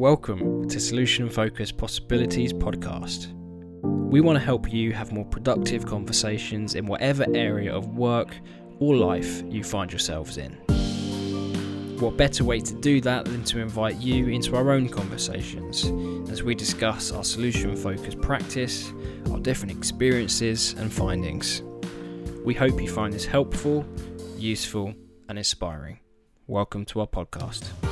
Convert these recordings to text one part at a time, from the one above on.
Welcome to Solution Focused Possibilities Podcast. We want to help you have more productive conversations in whatever area of work or life you find yourselves in. What better way to do that than to invite you into our own conversations as we discuss our solution focused practice, our different experiences and findings. We hope you find this helpful, useful, and inspiring. Welcome to our podcast.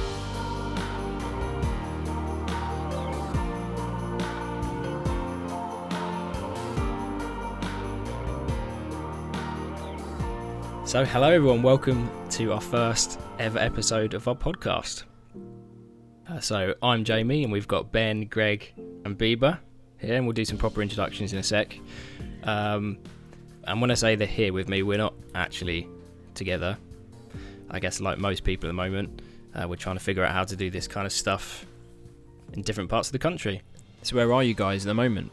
So, hello everyone, welcome to our first ever episode of our podcast. Uh, so, I'm Jamie, and we've got Ben, Greg, and Biba here, and we'll do some proper introductions in a sec. Um, and when I say they're here with me, we're not actually together. I guess, like most people at the moment, uh, we're trying to figure out how to do this kind of stuff in different parts of the country. So, where are you guys at the moment?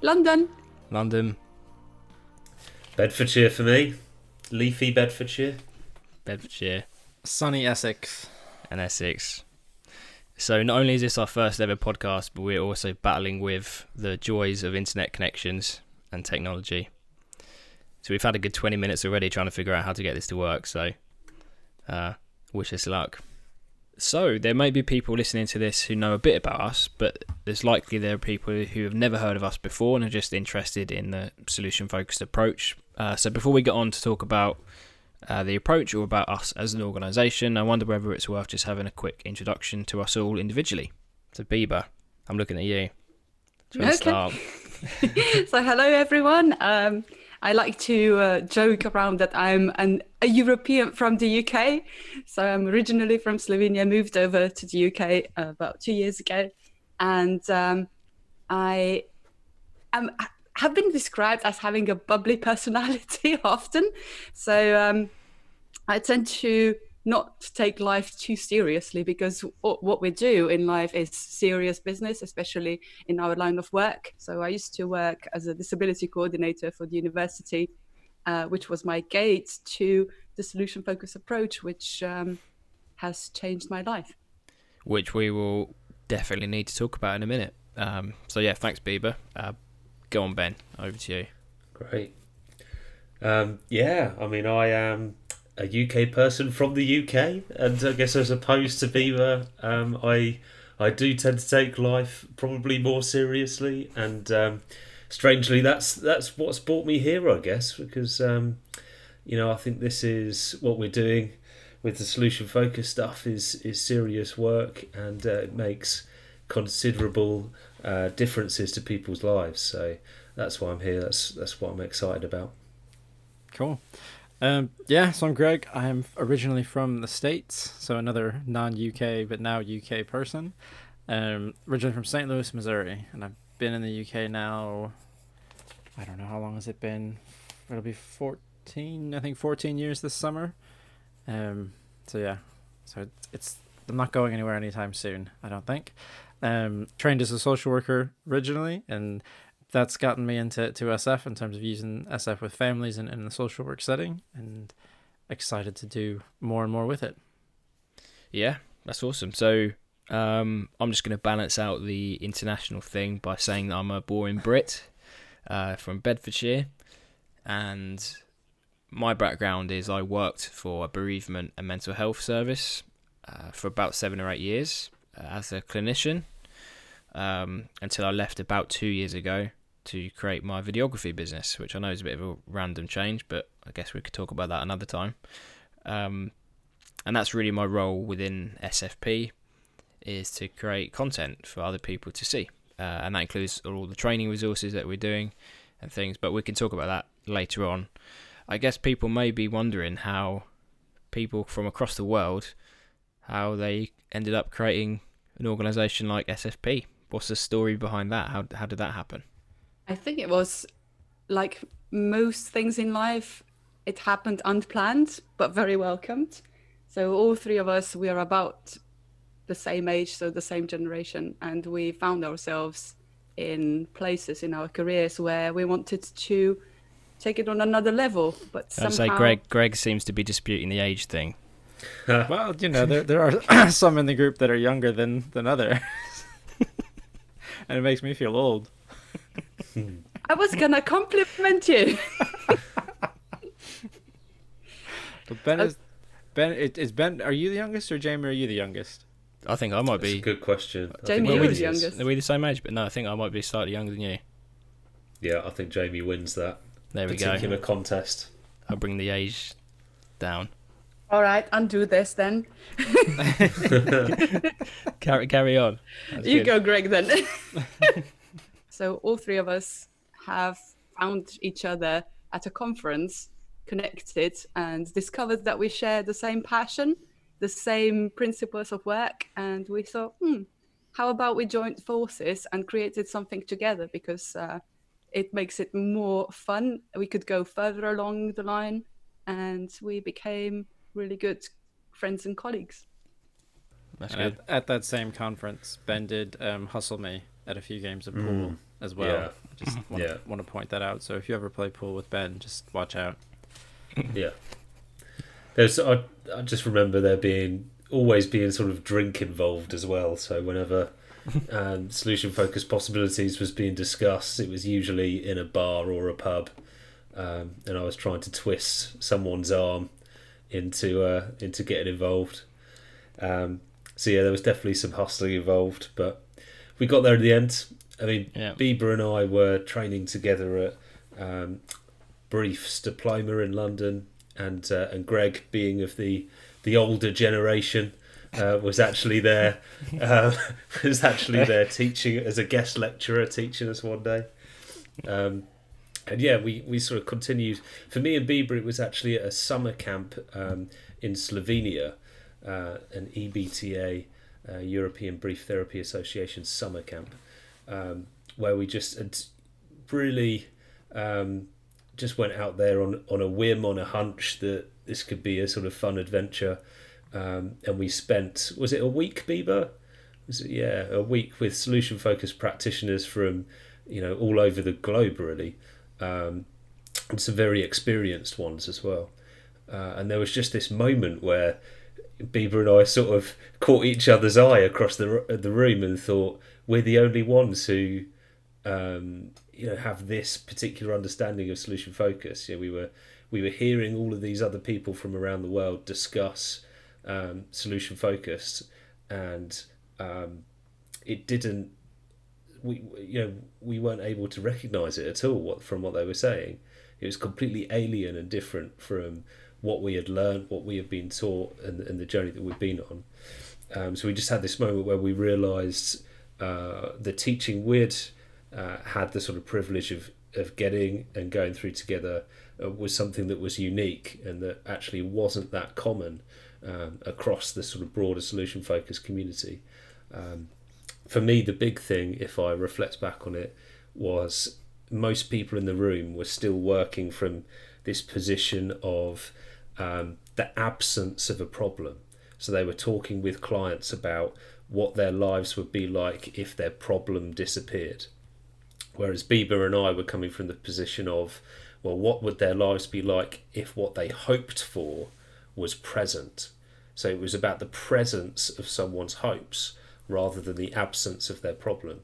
London. London, Bedfordshire for me. Leafy Bedfordshire. Bedfordshire, Sunny Essex. and Essex. So not only is this our first ever podcast, but we're also battling with the joys of internet connections and technology. So we've had a good 20 minutes already trying to figure out how to get this to work. So uh, wish us luck. So there may be people listening to this who know a bit about us, but there's likely there are people who have never heard of us before and are just interested in the solution-focused approach. Uh, so before we get on to talk about uh, the approach or about us as an organisation, I wonder whether it's worth just having a quick introduction to us all individually. So, Biba, I'm looking at you. Do you want to start? so hello everyone. Um, I like to uh, joke around that I'm an, a European from the UK. So I'm originally from Slovenia, moved over to the UK uh, about two years ago, and um, I am have been described as having a bubbly personality often. So um, I tend to not take life too seriously because what we do in life is serious business, especially in our line of work. So I used to work as a disability coordinator for the university, uh, which was my gate to the solution focused approach, which um, has changed my life. Which we will definitely need to talk about in a minute. Um, so yeah, thanks, Biba. Uh, go on, Ben. Over to you. Great. Um, yeah, I mean, I am a UK person from the UK, and I guess as opposed to Biba, um, I I do tend to take life probably more seriously, and um, strangely, that's that's what's brought me here, I guess, because um, you know I think this is what we're doing with the solution focus stuff is is serious work, and uh, it makes considerable uh, differences to people's lives. So that's why I'm here. That's that's what I'm excited about. Cool. Um, yeah, so I'm Greg. I'm originally from the States, so another non UK but now UK person. Um, originally from St. Louis, Missouri, and I've been in the UK now. I don't know how long has it been. It'll be 14, I think 14 years this summer. Um, so yeah, so it's I'm not going anywhere anytime soon. I don't think. Um, trained as a social worker originally, and that's gotten me into to SF in terms of using SF with families and in the social work setting, and excited to do more and more with it. Yeah, that's awesome. So um, I'm just going to balance out the international thing by saying that I'm a boring Brit uh, from Bedfordshire, and my background is I worked for a bereavement and mental health service uh, for about seven or eight years as a clinician um, until I left about two years ago to create my videography business, which I know is a bit of a random change, but I guess we could talk about that another time. Um, and that's really my role within SFP is to create content for other people to see, uh, and that includes all the training resources that we're doing and things. But we can talk about that later on. I guess people may be wondering how people from across the world how they ended up creating an organization like SFP. What's the story behind that? How how did that happen? I think it was like most things in life, it happened unplanned, but very welcomed. So all three of us, we are about the same age, so the same generation, and we found ourselves in places in our careers where we wanted to take it on another level. But I'd somehow, say Greg Greg seems to be disputing the age thing. Well, you know, there there are some in the group that are younger than than others, and it makes me feel old. I was gonna compliment you. But Ben is Ben. It, is Ben? Are you the youngest or Jamie? Are you the youngest? I think I might That's a be. good question. I Jamie, think you're Jamie the youngest. Are we the same age? But no, I think I might be slightly younger than you. Yeah, I think Jamie wins that There we go. particular contest. I'll bring the age down. All right, undo this then. Carry, carry on. That's you good. go, Greg, then. so all three of us have found each other at a conference, connected, and discovered that we share the same passion, the same principles of work, and we thought, hmm, how about we joined forces and created something together because uh, it makes it more fun. We could go further along the line, and we became really good friends and colleagues. That's And good. at, at that same conference, Ben did um, hustle me at a few games of pool Mm. as well. Yeah. Just want, Yeah. to, want to point that out. So if you ever play pool with Ben, just watch out. Yeah. There's I, I just remember there being always being sort of drink involved as well. So whenever um, solution focused possibilities was being discussed, it was usually in a bar or a pub, um, and I was trying to twist someone's arm into uh, into getting involved. Um, so yeah, there was definitely some hustling involved, but we got there in the end. I mean, Yeah. Biba and I were training together at um, Briefs diploma in London, and uh, and Greg, being of the the older generation, uh, was actually there. Uh, was actually there teaching as a guest lecturer, teaching us one day. Um, and yeah, we, we sort of continued. For me and Biba, it was actually a summer camp um, in Slovenia, uh, an EBTA, uh, European Brief Therapy Association summer camp, um, where we just really um, just went out there on, on a whim, on a hunch that this could be a sort of fun adventure. Um, and we spent, was it a week, Biba? Was it, yeah, a week with solution focused practitioners from, you know, all over the globe, really. Um, and some very experienced ones as well. Uh, and there was just this moment where Biba and I sort of caught each other's eye across the the room and thought we're the only ones who, um, you know, have this particular understanding of solution focus. Yeah, we were we were hearing all of these other people from around the world discuss um, solution focus, and um, it didn't. We you know we weren't able to recognise it at all. What from what they were saying, it was completely alien and different from what we had learned, what we had been taught, and, and the journey that we've been on. Um, so we just had this moment where we realised uh, the teaching we'd uh, had the sort of privilege of, of getting and going through together uh, was something that was unique and that actually wasn't that common um, across the sort of broader solution focused community. Um, for me, the big thing, if I reflect back on it, was most people in the room were still working from this position of um, the absence of a problem. So they were talking with clients about what their lives would be like if their problem disappeared. Whereas Biba and I were coming from the position of, well, what would their lives be like if what they hoped for was present? So it was about the presence of someone's hopes rather than the absence of their problem.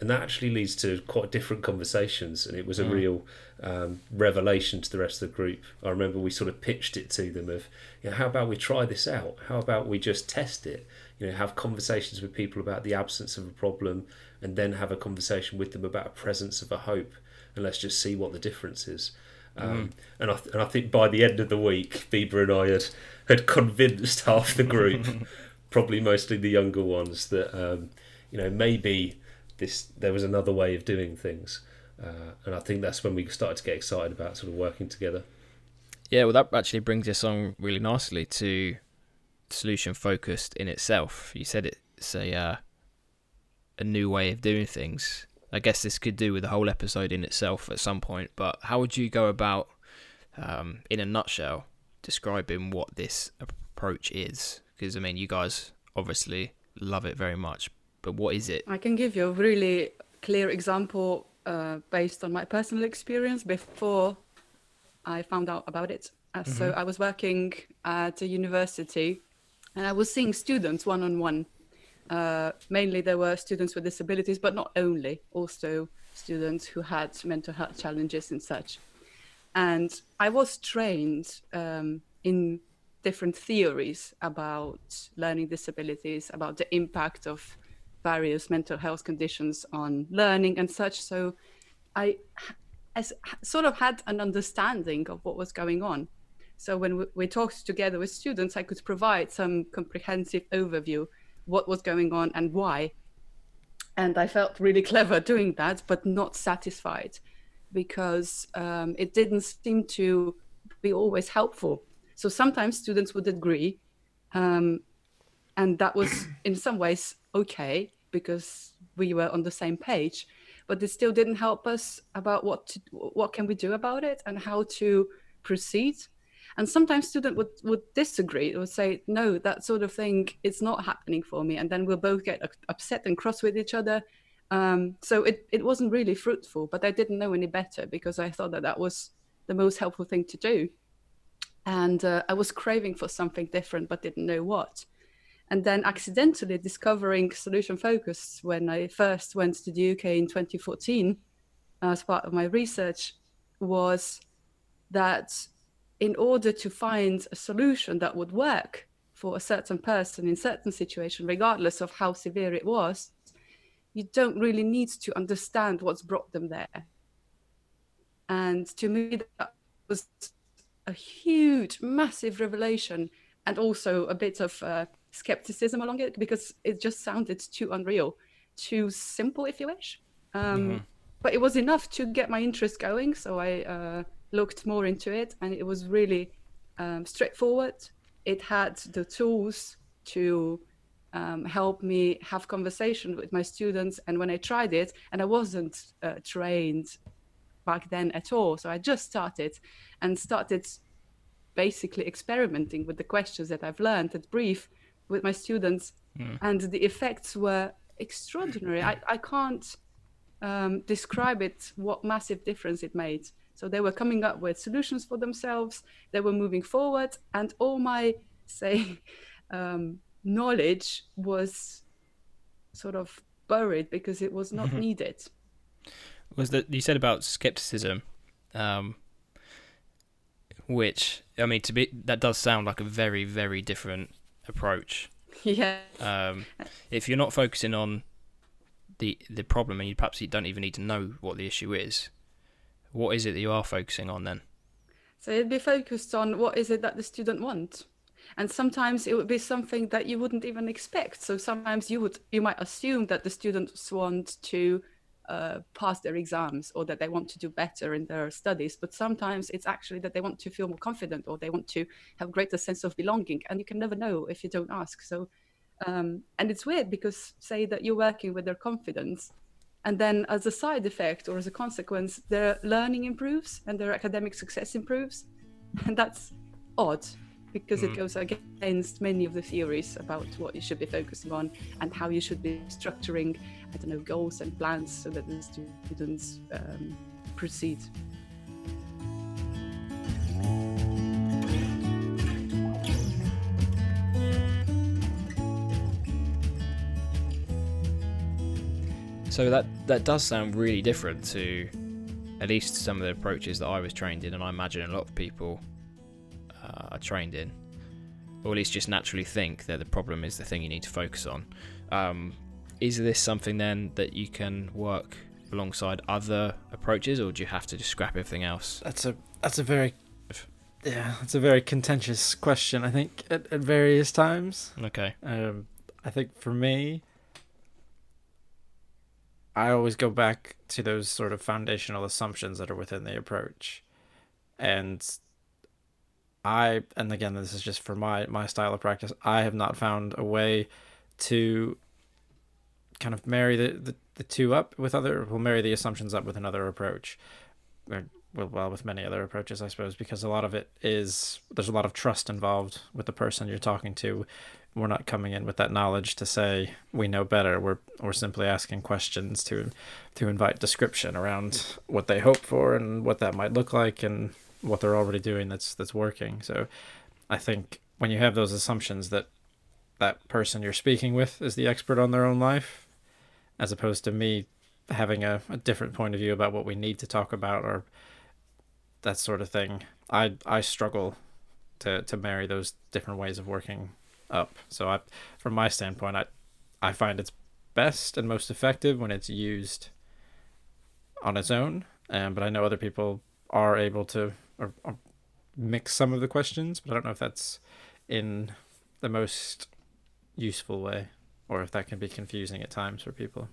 And that actually leads to quite different conversations, and it was a real um, revelation to the rest of the group. I remember we sort of pitched it to them of, you know, how about we try this out? How about we just test it? You know, have conversations with people about the absence of a problem, and then have a conversation with them about a presence of a hope, and let's just see what the difference is. Um, and I th- and I think by the end of the week, Biba and I had had convinced half the group, probably mostly the younger ones, that um, you know maybe this there was another way of doing things. Uh, and I think that's when we started to get excited about sort of working together. Yeah, well, that actually brings us on really nicely to solution focused in itself. You said it's a uh, a new way of doing things. I guess this could do with the whole episode in itself at some point. But how would you go about, um, in a nutshell, describing what this approach is? Because I mean, you guys obviously love it very much, but what is it? I can give you a really clear example uh, based on my personal experience before I found out about it. Uh, So I was working at a university and I was seeing students one on one. Mainly, there were students with disabilities, but not only, also students who had mental health challenges and such. And I was trained um, in different theories about learning disabilities, about the impact of various mental health conditions on learning and such. So I sort of had an understanding of what was going on. So when we, we talked together with students, I could provide some comprehensive overview what was going on and why. And I felt really clever doing that, but not satisfied because um, it didn't seem to be always helpful. So sometimes students would agree, um, and that was in some ways okay because we were on the same page. But it still didn't help us about what to, what can we do about it and how to proceed. And sometimes students would, would disagree, would say, no, that sort of thing is not happening for me. And then we'll both get upset and cross with each other. Um, so it, it wasn't really fruitful, but I didn't know any better because I thought that that was the most helpful thing to do. And uh, I was craving for something different, but didn't know what. And then accidentally discovering Solution Focus when I first went to the UK in 2014 as part of my research was that in order to find a solution that would work for a certain person in certain situation, regardless of how severe it was, you don't really need to understand what's brought them there. And to me, that was a huge, massive revelation, and also a bit of uh, skepticism along it because it just sounded too unreal, too simple, if you wish. Um, mm-hmm. But it was enough to get my interest going, so I uh, looked more into it, and it was really um, straightforward. It had the tools to um, help me have conversation with my students. And when I tried it, and I wasn't uh, trained back then at all, so I just started and started basically experimenting with the questions that I've learned at brief with my students, mm. and the effects were extraordinary. I, I can't um, describe it what massive difference it made. So they were coming up with solutions for themselves. They were moving forward, and all my say um, knowledge was sort of buried because it was not mm-hmm. needed. Was that you said about skepticism, um, which I mean to be that does sound like a very very different approach. Yeah. Um, if you're not focusing on the the problem and you perhaps you don't even need to know what the issue is, what is it that you are focusing on then? So it'd be focused on what is it that the student wants and sometimes it would be something that you wouldn't even expect so sometimes you would you might assume that the students want to uh, pass their exams or that they want to do better in their studies but sometimes it's actually that they want to feel more confident or they want to have greater sense of belonging and you can never know if you don't ask. So um, and it's weird because say that you're working with their confidence and then as a side effect or as a consequence their learning improves and their academic success improves and that's odd because mm. it goes against many of the theories about what you should be focusing on and how you should be structuring, I don't know, goals and plans so that the students um, proceed. So that that does sound really different to at least some of the approaches that I was trained in, and I imagine a lot of people uh, are trained in, or at least just naturally think that the problem is the thing you need to focus on. Um, is this something then that you can work alongside other approaches, or do you have to just scrap everything else? That's a that's a very yeah, it's a very contentious question. I think at, at various times. Okay. Um, I think for me, I always go back to those sort of foundational assumptions that are within the approach, and I and again this is just for my my style of practice. I have not found a way to kind of marry the, the, the two up with other We'll marry the assumptions up with another approach. Or, well, well, with many other approaches, I suppose, because a lot of it is there's a lot of trust involved with the person you're talking to. We're not coming in with that knowledge to say we know better. We're we're simply asking questions to to invite description around what they hope for and what that might look like and what they're already doing that's that's working. So I think when you have those assumptions that that person you're speaking with is the expert on their own life, as opposed to me having a, a different point of view about what we need to talk about or that sort of thing. I I struggle to to marry those different ways of working up. So I from my standpoint I I find it's best and most effective when it's used on its own. Um, but I know other people are able to or, or mix some of the questions, but I don't know if that's in the most useful way or if that can be confusing at times for people.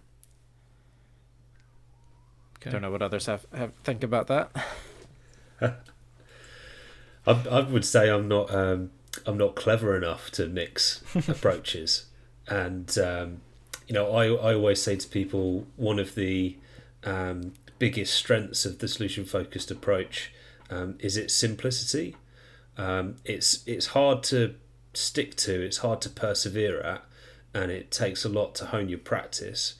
Okay. Don't know what others have, have think about that. I, I would say I'm not um, I'm not clever enough to mix approaches, and um, you know I I always say to people one of the um, biggest strengths of the solution focused approach um, is its simplicity. Um, it's it's hard to stick to, it's hard to persevere at, and it takes a lot to hone your practice.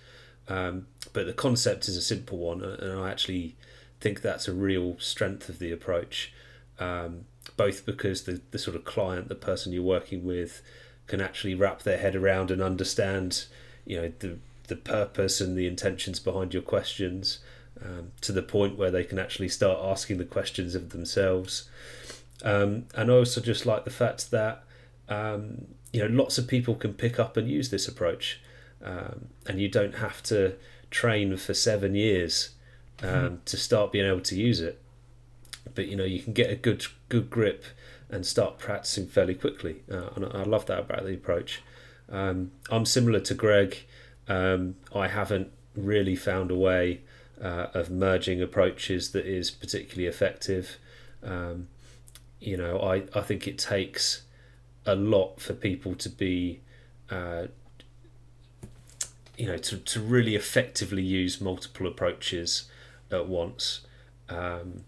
Um, but the concept is a simple one, and I actually think that's a real strength of the approach. Um, both because the, the sort of client, the person you're working with, can actually wrap their head around and understand, you know, the the purpose and the intentions behind your questions, um, to the point where they can actually start asking the questions of themselves. Um, and I also just like the fact that um, you know lots of people can pick up and use this approach, um, and you don't have to train for seven years um, mm-hmm. to start being able to use it. But you know you can get a good good grip and start practicing fairly quickly, uh, and I love that about the approach. Um, I'm similar to Greg. Um, I haven't really found a way uh, of merging approaches that is particularly effective. Um, you know, I, I think it takes a lot for people to be, uh, you know, to, to really effectively use multiple approaches at once. Um,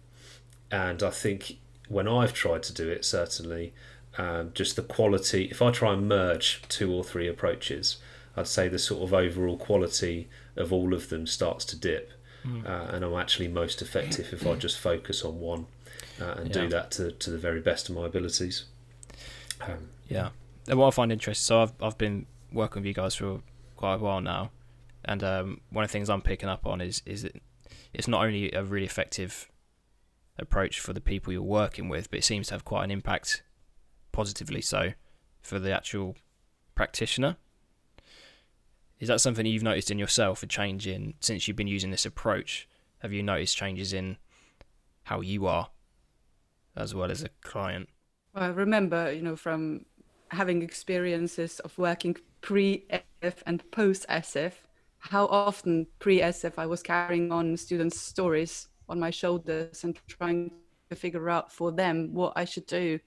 and I think when I've tried to do it, certainly, um, just the quality, if I try and merge two or three approaches, I'd say the sort of overall quality of all of them starts to dip. Mm. Uh, and I'm actually most effective if I just focus on one uh, and yeah. do that to, to the very best of my abilities. Um, yeah, and what I find interesting, so I've I've been working with you guys for quite a while now, and um, one of the things I'm picking up on is is that it's not only a really effective approach for the people you're working with, but it seems to have quite an impact, positively so, for the actual practitioner. Is that something you've noticed in yourself, a change in since you've been using this approach? Have you noticed changes in how you are as well as a client? Well, I remember, you know, from having experiences of working pre-SF and post-SF, how often pre-SF I was carrying on students' stories on my shoulders and trying to figure out for them what I should do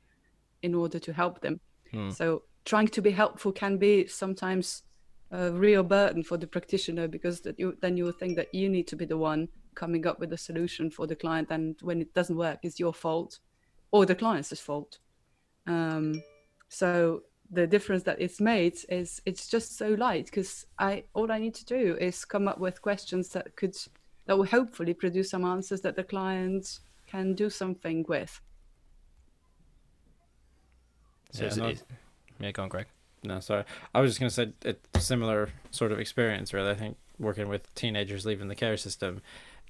in order to help them. Hmm. So trying to be helpful can be sometimes a real burden for the practitioner because that you then you will think that you need to be the one coming up with a solution for the client and when it doesn't work it's your fault or the client's fault um, so the difference that it's made is it's just so light because I all I need to do is come up with questions that could that will hopefully produce some answers that the client can do something with. So yeah, it, yeah, go on, Greg. No, sorry. I was just gonna say it's similar sort of experience, really. I think working with teenagers leaving the care system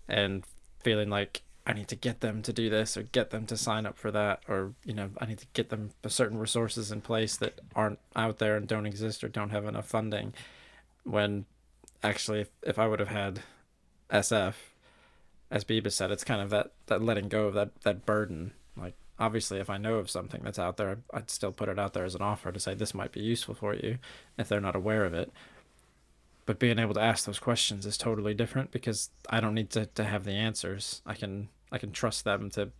and feeling like I need to get them to do this or get them to sign up for that or you know I need to get them certain resources in place that aren't out there and don't exist or don't have enough funding when actually if, if I would have had SF as Biba said it's kind of that that letting go of that that burden obviously if I know of something that's out there I'd still put it out there as an offer to say this might be useful for you if they're not aware of it. But being able to ask those questions is totally different because I don't need to, to have the answers. I can I can trust them to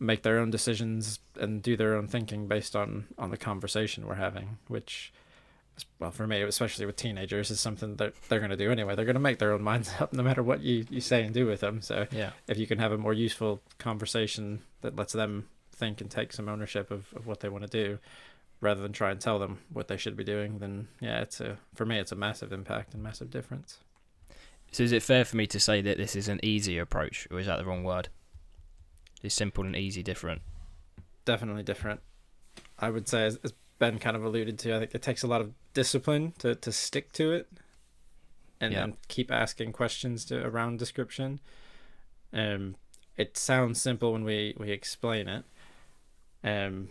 make their own decisions and do their own thinking based on on the conversation we're having, which well for me especially with teenagers is something that they're going to do anyway. They're going to make their own minds up no matter what you, you say and do with them. So yeah. if you can have a more useful conversation that lets them think and take some ownership of, of what they want to do rather than try and tell them what they should be doing, then yeah, it's a for me it's a massive impact and massive difference. So is it fair for me to say that this is an easier approach, or is that the wrong word? Is simple and easy different? Definitely different. I would say, as, as Ben kind of alluded to, I think it takes a lot of discipline to, to stick to it and, Yeah. keep asking questions to around description. Um, it sounds simple when we, we explain it. Um,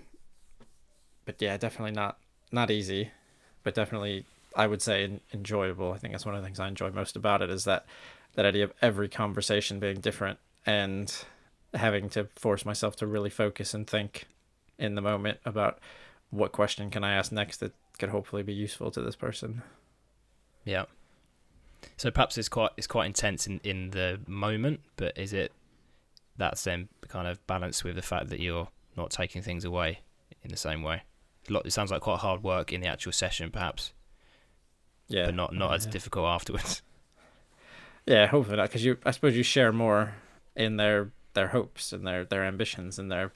but yeah, definitely not not easy, but definitely I would say enjoyable. I think that's one of the things I enjoy most about it is that that idea of every conversation being different and having to force myself to really focus and think in the moment about what question can I ask next that could hopefully be useful to this person. Yeah. So perhaps it's quite it's quite intense in, in the moment, but is it that's then kind of balanced with the fact that you're not taking things away in the same way? A lot, it sounds like quite hard work in the actual session, perhaps, Yeah, but not not as yeah. difficult afterwards. Yeah, hopefully not, because you I suppose you share more in their their hopes and their their ambitions and their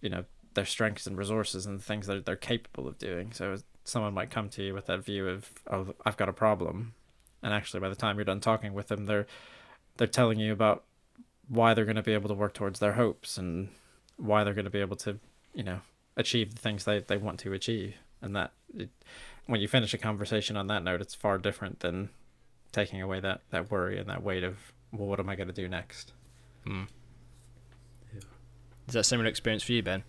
you know their strengths and resources and things that they're capable of doing. So someone might come to you with that view of oh I've got a problem, and actually by the time you're done talking with them, they're they're telling you about why they're going to be able to work towards their hopes and why they're going to be able to you know achieve the things they, they want to achieve and that it, when you finish a conversation on that note it's far different than taking away that, that worry and that weight of well what am i going to do next Mm. Yeah. Is that a similar experience for you, Ben?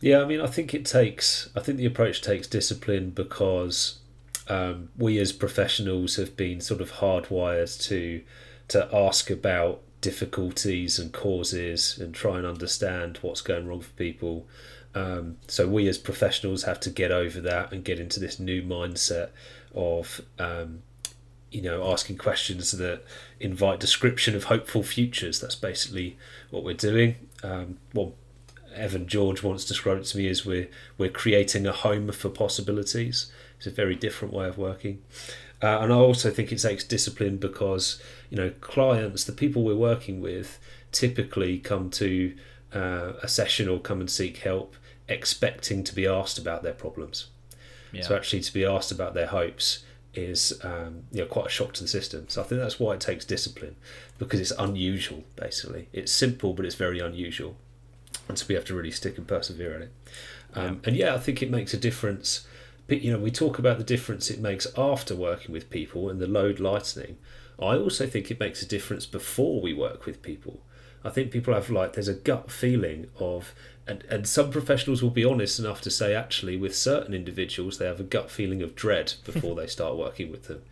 Yeah, I mean, I think it takes. I think the approach takes discipline because um, we as professionals have been sort of hardwired to to ask about difficulties and causes and try and understand what's going wrong for people. Um, so we as professionals have to get over that and get into this new mindset of um, you know asking questions that invite description of hopeful futures. That's basically what we're doing. Um, well, Evan George once described it to me as we're we're creating a home for possibilities. It's a very different way of working, uh, and I also think it takes discipline because you know clients, the people we're working with, typically come to uh, a session or come and seek help expecting to be asked about their problems. Yeah. So actually, to be asked about their hopes is um, you know quite a shock to the system. So I think that's why it takes discipline because it's unusual. Basically, it's simple but it's very unusual and so we have to really stick and persevere at it. Um, And yeah, I think it makes a difference. You know, we talk about the difference it makes after working with people and the load lightening. I also think it makes a difference before we work with people. I think people have like there's a gut feeling of and, and some professionals will be honest enough to say actually with certain individuals they have a gut feeling of dread before they start working with them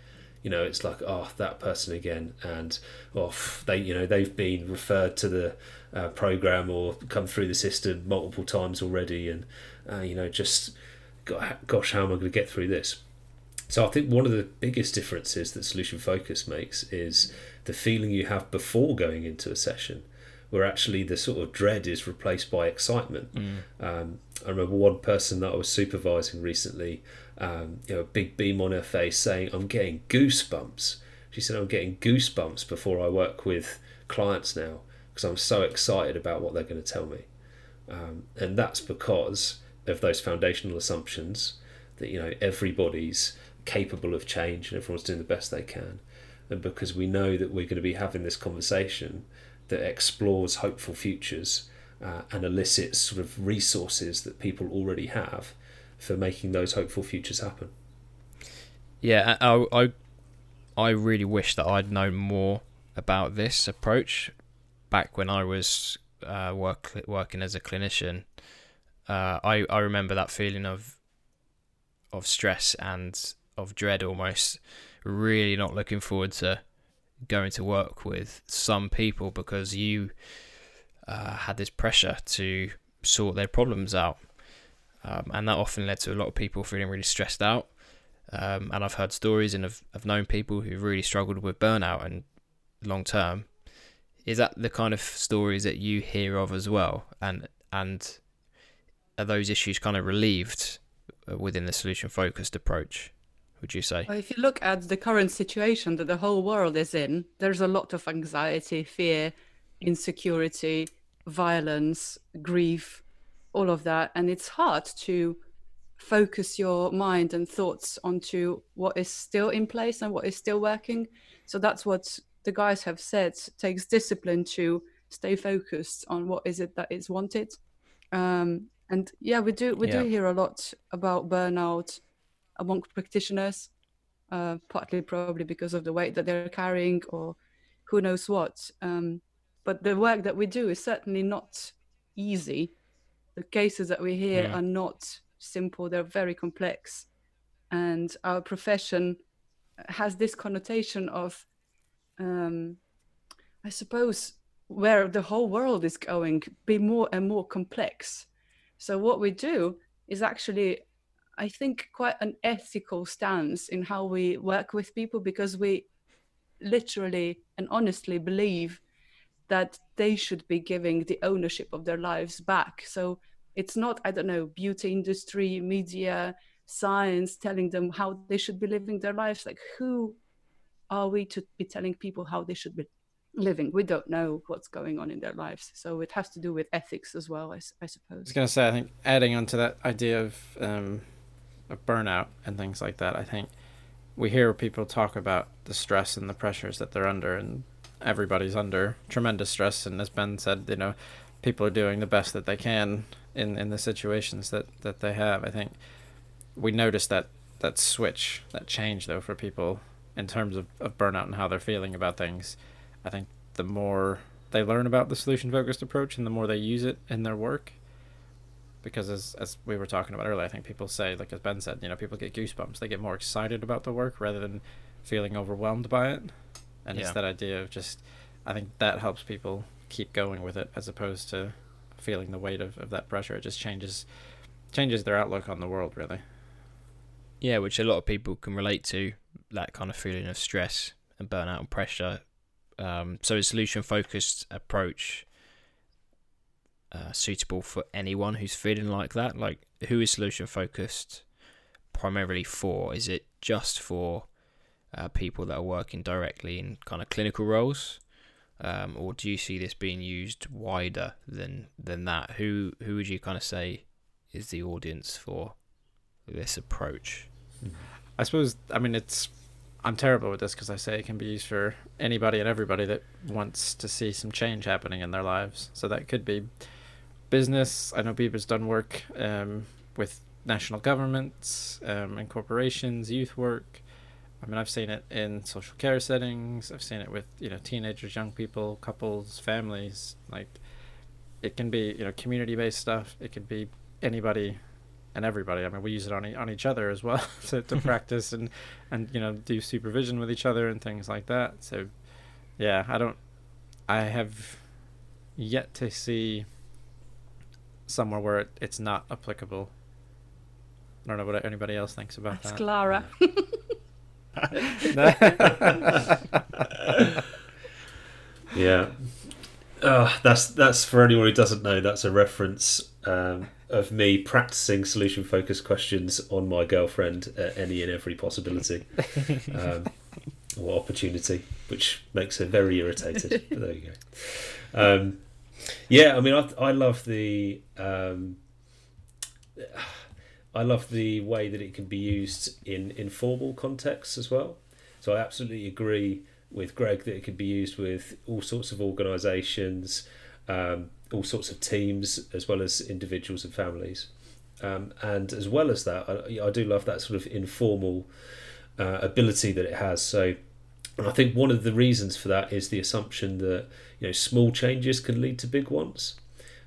you know it's like oh that person again and oh they you know they've been referred to the uh, program or come through the system multiple times already and uh, you know just gosh how am i going to get through this so i think one of the biggest differences that solution focus makes is the feeling you have before going into a session where actually the sort of dread is replaced by excitement um, I remember one person that I was supervising recently, um, you know, a big beam on her face saying, I'm getting goosebumps. She said, I'm getting goosebumps before I work with clients now because I'm so excited about what they're going to tell me. Um, and that's because of those foundational assumptions that, you know, everybody's capable of change and everyone's doing the best they can. And because we know that we're going to be having this conversation that explores hopeful futures uh, and elicits sort of resources that people already have for making those hopeful futures happen. Yeah, I, I, I really wish that I'd known more about this approach back when I was uh, work working as a clinician. Uh, I I remember that feeling of of stress and of dread almost. Really not looking forward to going to work with some people because you uh, had this pressure to sort their problems out, um, and that often led to a lot of people feeling really stressed out. Um, and I've heard stories and have, have known people who've really struggled with burnout and long term. Is that the kind of stories that you hear of as well? And and are those issues kind of relieved uh, within the solution focused approach? Would you say? If you look at the current situation that the whole world is in, there's a lot of anxiety, fear, insecurity, violence, grief, all of that. And it's hard to focus your mind and thoughts onto what is still in place and what is still working. So that's what the guys have said takes discipline to stay focused on what is it that is wanted. Um, and yeah, we do we Yeah. do hear a lot about burnout among practitioners, uh, partly probably because of the weight that they're carrying or who knows what. Um, but the work that we do is certainly not easy. The cases that we hear Mm. are not simple; they're very complex, and our profession has this connotation of, um, I suppose, where the whole world is going, be more and more complex. So what we do is actually, I think, quite an ethical stance in how we work with people because we literally and honestly believe that they should be giving the ownership of their lives back. So it's not, I don't know, beauty industry, media, science telling them how they should be living their lives. Like, who are we to be telling people how they should be living? We don't know what's going on in their lives. So it has to do with ethics as well, I suppose. I was gonna say, I think adding onto that idea of um, of burnout and things like that, I think we hear people talk about the stress and the pressures that they're under, and everybody's under tremendous stress. And as Ben said, you know, people are doing the best that they can in in the situations that that they have. I think we notice that that switch, that change though for people in terms of, of burnout and how they're feeling about things. I think the more they learn about the solution focused approach and the more they use it in their work, because as as we were talking about earlier, I think people say, like as Ben said, you know, people get goosebumps. They get more excited about the work rather than feeling overwhelmed by it. And it's that idea of just, I think that helps people keep going with it as opposed to feeling the weight of, of that pressure. It just changes changes their outlook on the world, really. Yeah, which a lot of people can relate to that kind of feeling of stress and burnout and pressure. Um, so, a solution focused approach uh, suitable for anyone who's feeling like that? Like, who is solution focused primarily for? Is it just for uh, people that are working directly in kind of clinical roles? Um, or do you see this being used wider than than that? Who who would you kind of say is the audience for this approach? I suppose I mean it's I'm terrible with this because I say it can be used for anybody and everybody that wants to see some change happening in their lives. So that could be business. I know Biba's done work um, with national governments um, and corporations, youth work. I mean, I've seen it in social care settings. I've seen it with you know teenagers, young people, couples, families. Like, it can be you know community-based stuff. It could be anybody and everybody. I mean, we use it on e- on each other as well to, to practice and and you know do supervision with each other and things like that. So, yeah, I don't. I have yet to see somewhere where it, it's not applicable. I don't know what anybody else thinks about That's that. Clara. Yeah. Uh, that's that's for anyone who doesn't know. That's a reference um, of me practicing solution focused questions on my girlfriend at any and every possibility um, or opportunity, which makes her very irritated. but there you go. Um, yeah, I mean, I, I love the um, I love the way that it can be used in informal contexts as well. So I absolutely agree with Greg that it can be used with all sorts of organisations, um, all sorts of teams, as well as individuals and families. Um, and as well as that, I, I do love that sort of informal uh, ability that it has. So, I think one of the reasons for that is the assumption that you know small changes can lead to big ones.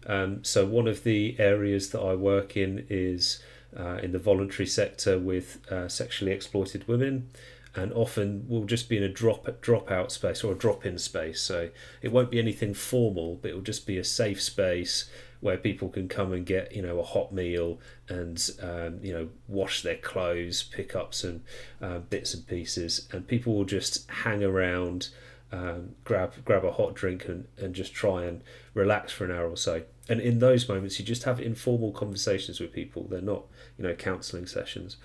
Um, so one of the areas that I work in is uh, in the voluntary sector with uh, sexually exploited women, and often will just be in a drop drop out space or a drop in space. So it won't be anything formal, but it will just be a safe space where people can come and get you know a hot meal and um, you know wash their clothes, pick up some uh, bits and pieces, and people will just hang around. Um, grab grab a hot drink and, and just try and relax for an hour or so. And in those moments, you just have informal conversations with people. They're not, you know, counselling sessions.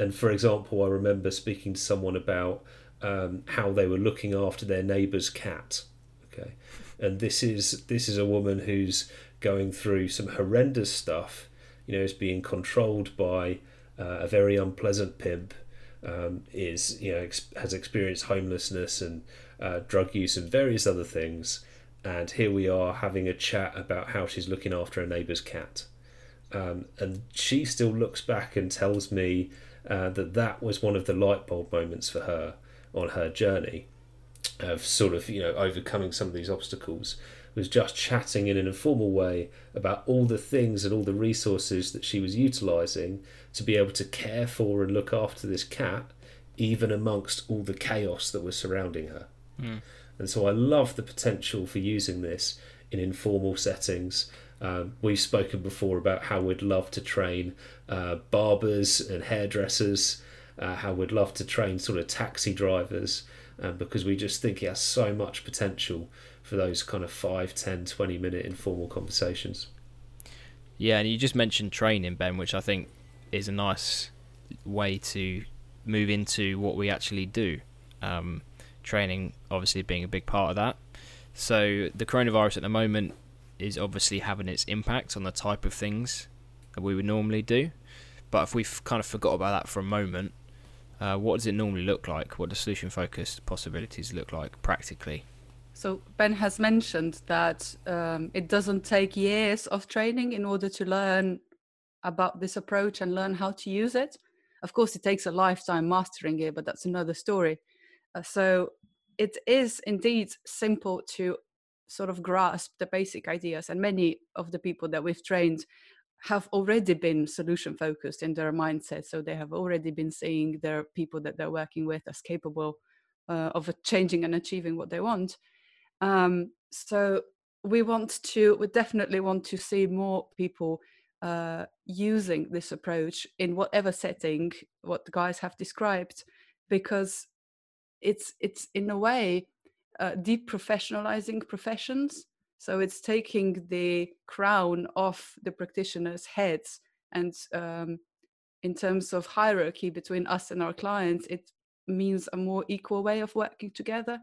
And for example, I remember speaking to someone about um, how they were looking after their neighbour's cat. Okay, and this is this is a woman who's going through some horrendous stuff. You know, is being controlled by uh, a very unpleasant pimp. Um, is you know ex- has experienced homelessness and uh, drug use and various other things and here we are having a chat about how she's looking after a neighbour's cat. Um, and she still looks back and tells me uh, that that was one of the light bulb moments for her on her journey of sort of you know overcoming some of these obstacles was just chatting in an informal way about all the things and all the resources that she was utilizing to be able to care for and look after this cat even amongst all the chaos that was surrounding her Mm. and so I love the potential for using this in informal settings. Um, we've spoken before about how we'd love to train uh, barbers and hairdressers, uh, how we'd love to train sort of taxi drivers, um, because we just think it has so much potential for those kind of 5, 10, 20 minute informal conversations. Yeah, and you just mentioned training, Ben, which I think is a nice way to move into what we actually do. Um, training, obviously, being a big part of that. So, the coronavirus at the moment is obviously having its impact on the type of things that we would normally do. But if we've kind of forgot about that for a moment, uh, what does it normally look like? What do solution focused possibilities look like practically? So Ben has mentioned that um, it doesn't take years of training in order to learn about this approach and learn how to use it. Of course, it takes a lifetime mastering it, but that's another story. Uh, so it is indeed simple to sort of grasp the basic ideas, and many of the people that we've trained have already been solution focused in their mindset. So they have already been seeing their people that they're working with as capable uh, of changing and achieving what they want. Um, so we want to, we definitely want to see more people uh, using this approach in whatever setting what the guys have described, because it's it's in a way uh, deprofessionalizing professions. So it's taking the crown off the practitioners' heads, and um, in terms of hierarchy between us and our clients, it means a more equal way of working together.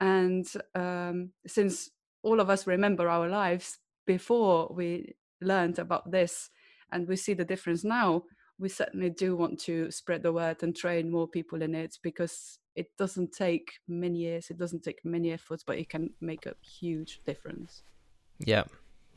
And um, since all of us remember our lives before we learned about this and we see the difference now, we certainly do want to spread the word and train more people in it because it doesn't take many years, it doesn't take many efforts, but it can make a huge difference. Yeah.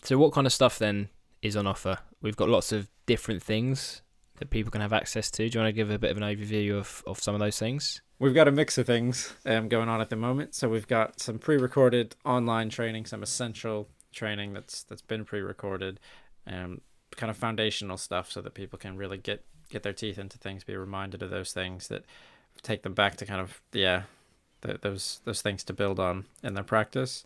So, what kind of stuff then is on offer? We've got lots of different things that people can have access to. Do you want to give a bit of an overview of, of some of those things? We've got a mix of things um, going on at the moment. So we've got some pre-recorded online training, some essential training that's that's been pre-recorded, um, kind of foundational stuff, so that people can really get get their teeth into things, be reminded of those things that take them back to kind of yeah, th- those those things to build on in their practice.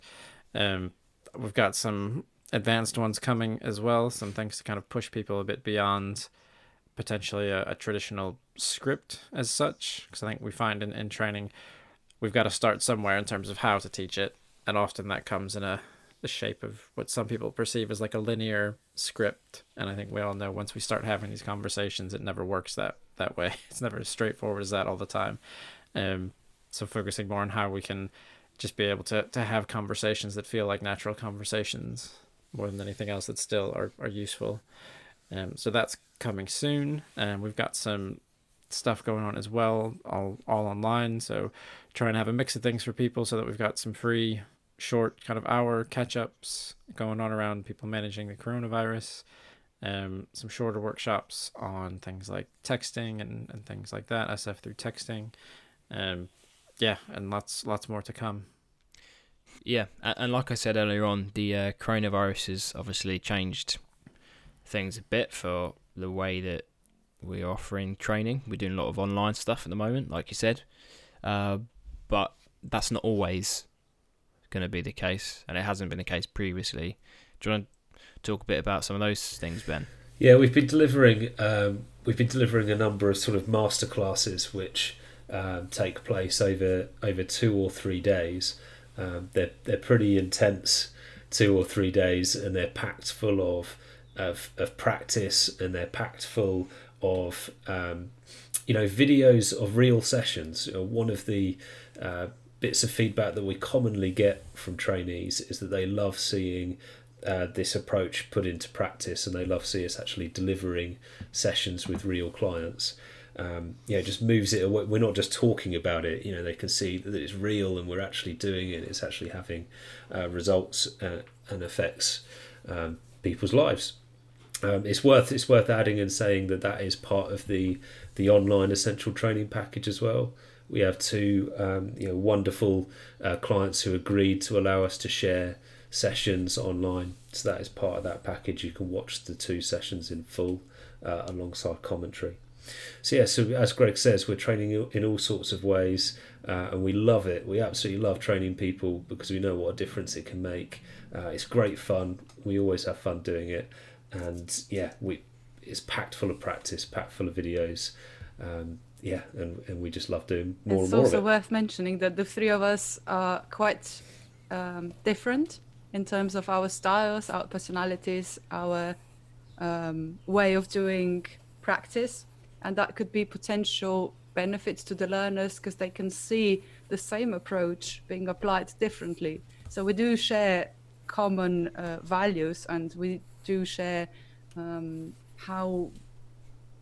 Um, we've got some advanced ones coming as well, some things to kind of push people a bit beyond potentially a, a traditional script as such because i think we find in, in training we've got to start somewhere in terms of how to teach it and often that comes in a the shape of what some people perceive as like a linear script and i think we all know once we start having these conversations it never works that that way it's never as straightforward as that all the time um so focusing more on how we can just be able to to have conversations that feel like natural conversations more than anything else that still are, are useful um, so that's coming soon, and we've got some stuff going on as well, all all online. So trying to have a mix of things for people, so that we've got some free, short kind of hour catch ups going on around people managing the coronavirus. Um, some shorter workshops on things like texting and, and things like that, SF through texting. Um, yeah, and lots lots more to come. Yeah, and like I said earlier on, the uh, coronavirus has obviously changed things a bit for the way that we're offering training. We're doing a lot of online stuff at the moment, like you said, uh, but that's not always going to be the case, and it hasn't been the case previously. Do you want to talk a bit about some of those things, Ben? Yeah, we've been delivering um, we've been delivering a number of sort of master classes which um, take place over over two or three days. Um, they're they're pretty intense two or three days, and they're packed full of of, of practice, and they're packed full of um, you know videos of real sessions. One of the uh, bits of feedback that we commonly get from trainees is that they love seeing uh, this approach put into practice and they love see us actually delivering sessions with real clients um, yeah, just moves it away. We're not just talking about it. You know, they can see that it's real and we're actually doing it. It's actually having uh, results uh, and affects um, people's lives. Um, it's worth it's worth adding and saying that that is part of the the online essential training package as well. We have two um, you know wonderful uh, clients who agreed to allow us to share sessions online. So that is part of that package. You can watch the two sessions in full uh, alongside commentary. So yeah, so as Greg says, we're training in all sorts of ways, uh, and we love it. We absolutely love training people because we know what a difference it can make. Uh, it's great fun. We always have fun doing it, and yeah, we it's packed full of practice, packed full of videos. Um, yeah, and, and we just love doing more it's and more also of it. worth mentioning that the three of us are quite um, different in terms of our styles, our personalities, our um, way of doing practice, and that could be potential benefits to the learners because they can see the same approach being applied differently. So we do share common uh, values, and we do share um, how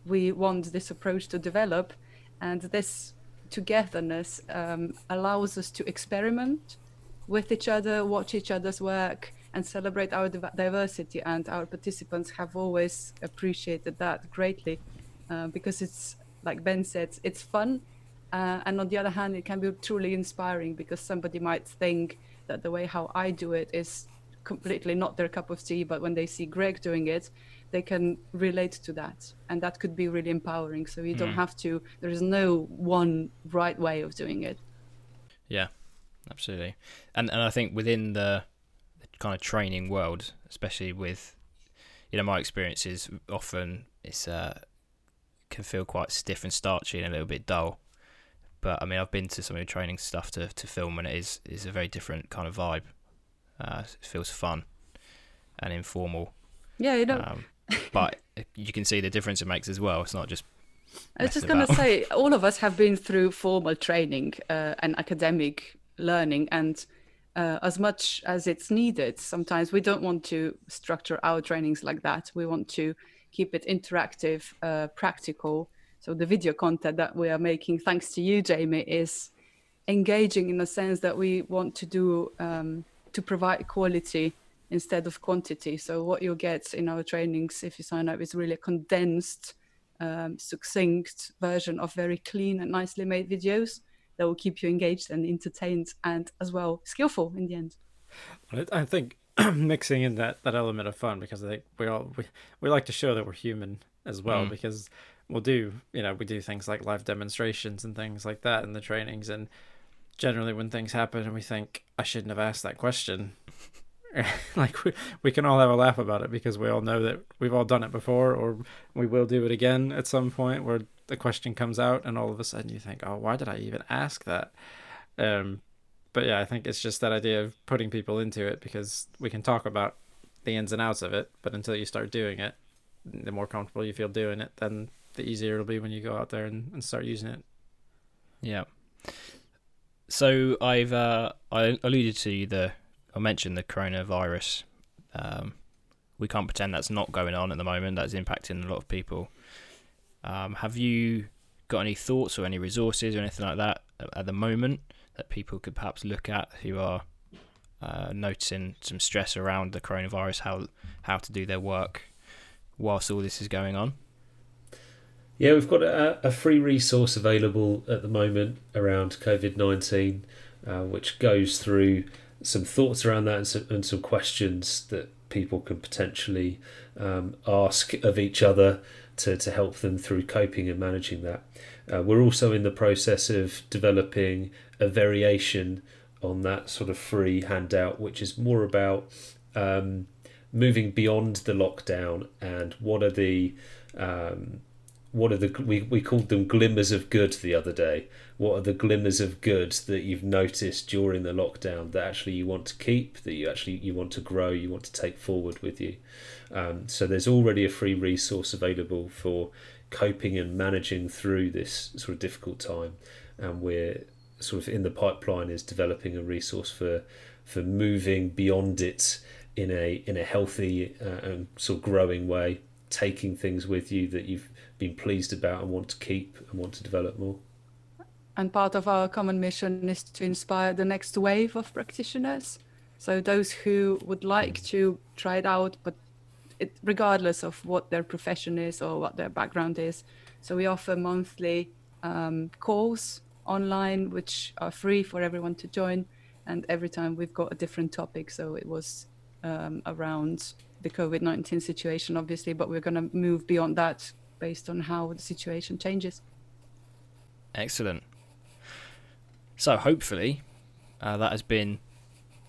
we want this approach to develop, and this togetherness um, allows us to experiment with each other, watch each other's work, and celebrate our div- diversity. And our participants have always appreciated that greatly uh, because it's, like Ben said, it's fun. Uh, and on the other hand, it can be truly inspiring because somebody might think that the way how I do it is completely not their cup of tea, but when they see Greg doing it, they can relate to that. And that could be really empowering. So you don't have to, there is no one right way of doing it. Yeah, absolutely. And and I think within the, the kind of training world, especially with, you know, my experiences often it's uh can feel quite stiff and starchy and a little bit dull. But I mean, I've been to some of the training stuff to, to film, and it is is a very different kind of vibe. Uh, it feels fun and informal. Yeah, you know, Um, but you can see the difference it makes as well. It's not just. I was just going to say, all of us have been through formal training uh, and academic learning, and uh, as much as it's needed, sometimes we don't want to structure our trainings like that. We want to keep it interactive, uh, practical. So the video content that we are making, thanks to you, Jamie, is engaging in the sense that we want to do um, to provide quality instead of quantity. So what you'll get in our trainings, if you sign up, is really a condensed um, succinct version of very clean and nicely made videos that will keep you engaged and entertained and as well skillful in the end. I I think mixing in that, that element of fun because I think we all we, we like to show that we're human as well Mm. because we'll do you know we do things like live demonstrations and things like that in the trainings and generally when things happen and we think I shouldn't have asked that question like we, we can all have a laugh about it because we all know that we've all done it before or we will do it again at some point where the question comes out and all of a sudden you think oh why did I even ask that um but yeah, I think it's just that idea of putting people into it because we can talk about the ins and outs of it, but until you start doing it, the more comfortable you feel doing it, then the easier it'll be when you go out there and, and start using it. Yeah. So I've uh, I alluded to the I mentioned the coronavirus. Um, we can't pretend that's not going on at the moment. That's impacting a lot of people. Um, have you got any thoughts or any resources or anything like that at- the moment that people could perhaps look at who are uh, noticing some stress around the coronavirus, how how to do their work whilst all this is going on? Yeah, we've got a, a free resource available at the moment around COVID 19, uh, which goes through some thoughts around that and some, and some questions that people can potentially um, ask of each other to, to help them through coping and managing that. Uh, we're also in the process of developing a variation on that sort of free handout, which is more about um, moving beyond the lockdown and what are the um, what are the we, we called them glimmers of good the other day what are the glimmers of good that you've noticed during the lockdown that actually you want to keep that you actually you want to grow you want to take forward with you um, so there's already a free resource available for coping and managing through this sort of difficult time and we're sort of in the pipeline is developing a resource for for moving beyond it in a in a healthy uh, and sort of growing way taking things with you that you've been pleased about and want to keep and want to develop more. And part of our common mission is to inspire the next wave of practitioners. So those who would like to try it out, but it, regardless of what their profession is or what their background is. So we offer monthly um, calls online, which are free for everyone to join. And every time we've got a different topic. So it was um, around the COVID 19 situation, obviously, but we're going to move beyond that based on how the situation changes. Excellent. So hopefully, uh, that has been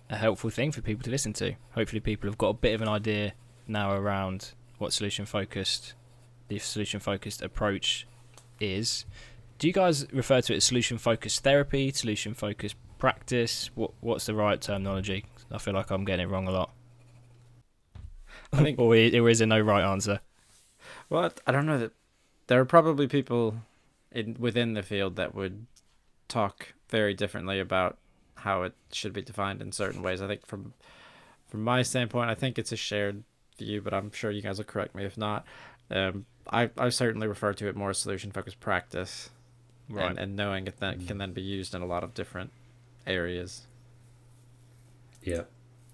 a helpful thing for people to listen to. Hopefully, people have got a bit of an idea now around what solution focused, the solution focused approach is. Do you guys refer to it as solution focused therapy, solution focused practice? What what's the right terminology? I feel like I'm getting it wrong a lot. I think, or there is a no right answer. well, I don't know that there are probably people in within the field that would talk very differently about how it should be defined in certain ways. I think from from my standpoint, I think it's a shared view, but I'm sure you guys will correct me if not. Um, I I certainly refer to it more as solution focused practice, Right. and, and knowing it that can then be used in a lot of different areas. Yeah,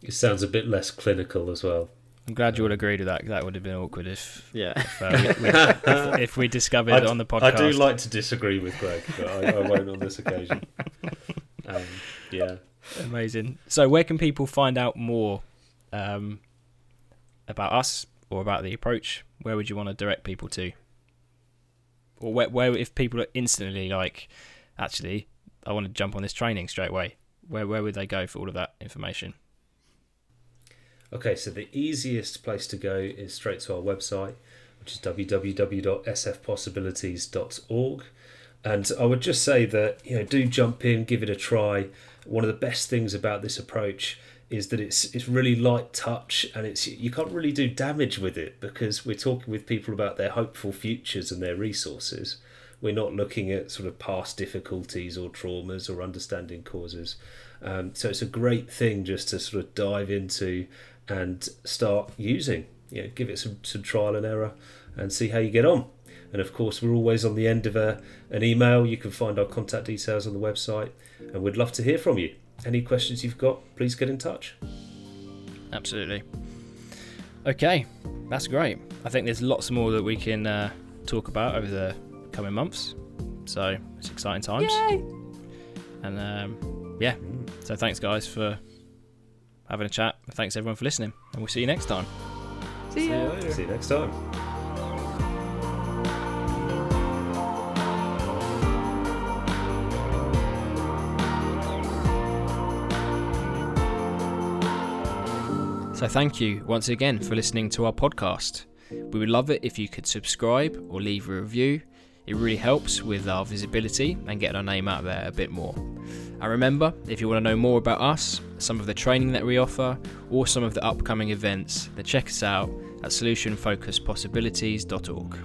it sounds a bit less clinical as well. I'm glad you all agreed with that. That would have been awkward if Yeah. if, uh, we, we, if, if we discovered I it d- on the podcast. I do like to disagree with Greg, but I, I won't on this occasion. Um, yeah. Amazing. So, where can people find out more um, about us or about the approach? Where would you want to direct people to? Or where, where if people are instantly like, actually, I want to jump on this training straight away. Where where would they go for all of that information? Okay, so the easiest place to go is straight to our website, which is www.sfpossibilities.org. And I would just say that, you know, do jump in, give it a try. One of the best things about this approach is that it's it's really light touch and it's you can't really do damage with it because we're talking with people about their hopeful futures and their resources. We're not looking at sort of past difficulties or traumas or understanding causes. Um, so it's a great thing just to sort of dive into and start using. You know, give it some, some trial and error and see how you get on. And of course, we're always on the end of a, an email. You can find our contact details on the website, and we'd love to hear from you. Any questions you've got, please get in touch. Absolutely. Okay, that's great. I think there's lots more that we can uh, talk about over the coming months. So it's exciting times. Yay! And um, yeah, so thanks guys for having a chat. Thanks everyone for listening, and we'll see you next time. See ya. later. See you next time. So thank you once again for listening to our podcast. We would love it if you could subscribe or leave a review. It really helps with our visibility and getting our name out there a bit more. And remember, if you want to know more about us, some of the training that we offer, or some of the upcoming events, then check us out at solutionfocusedpossibilities.org.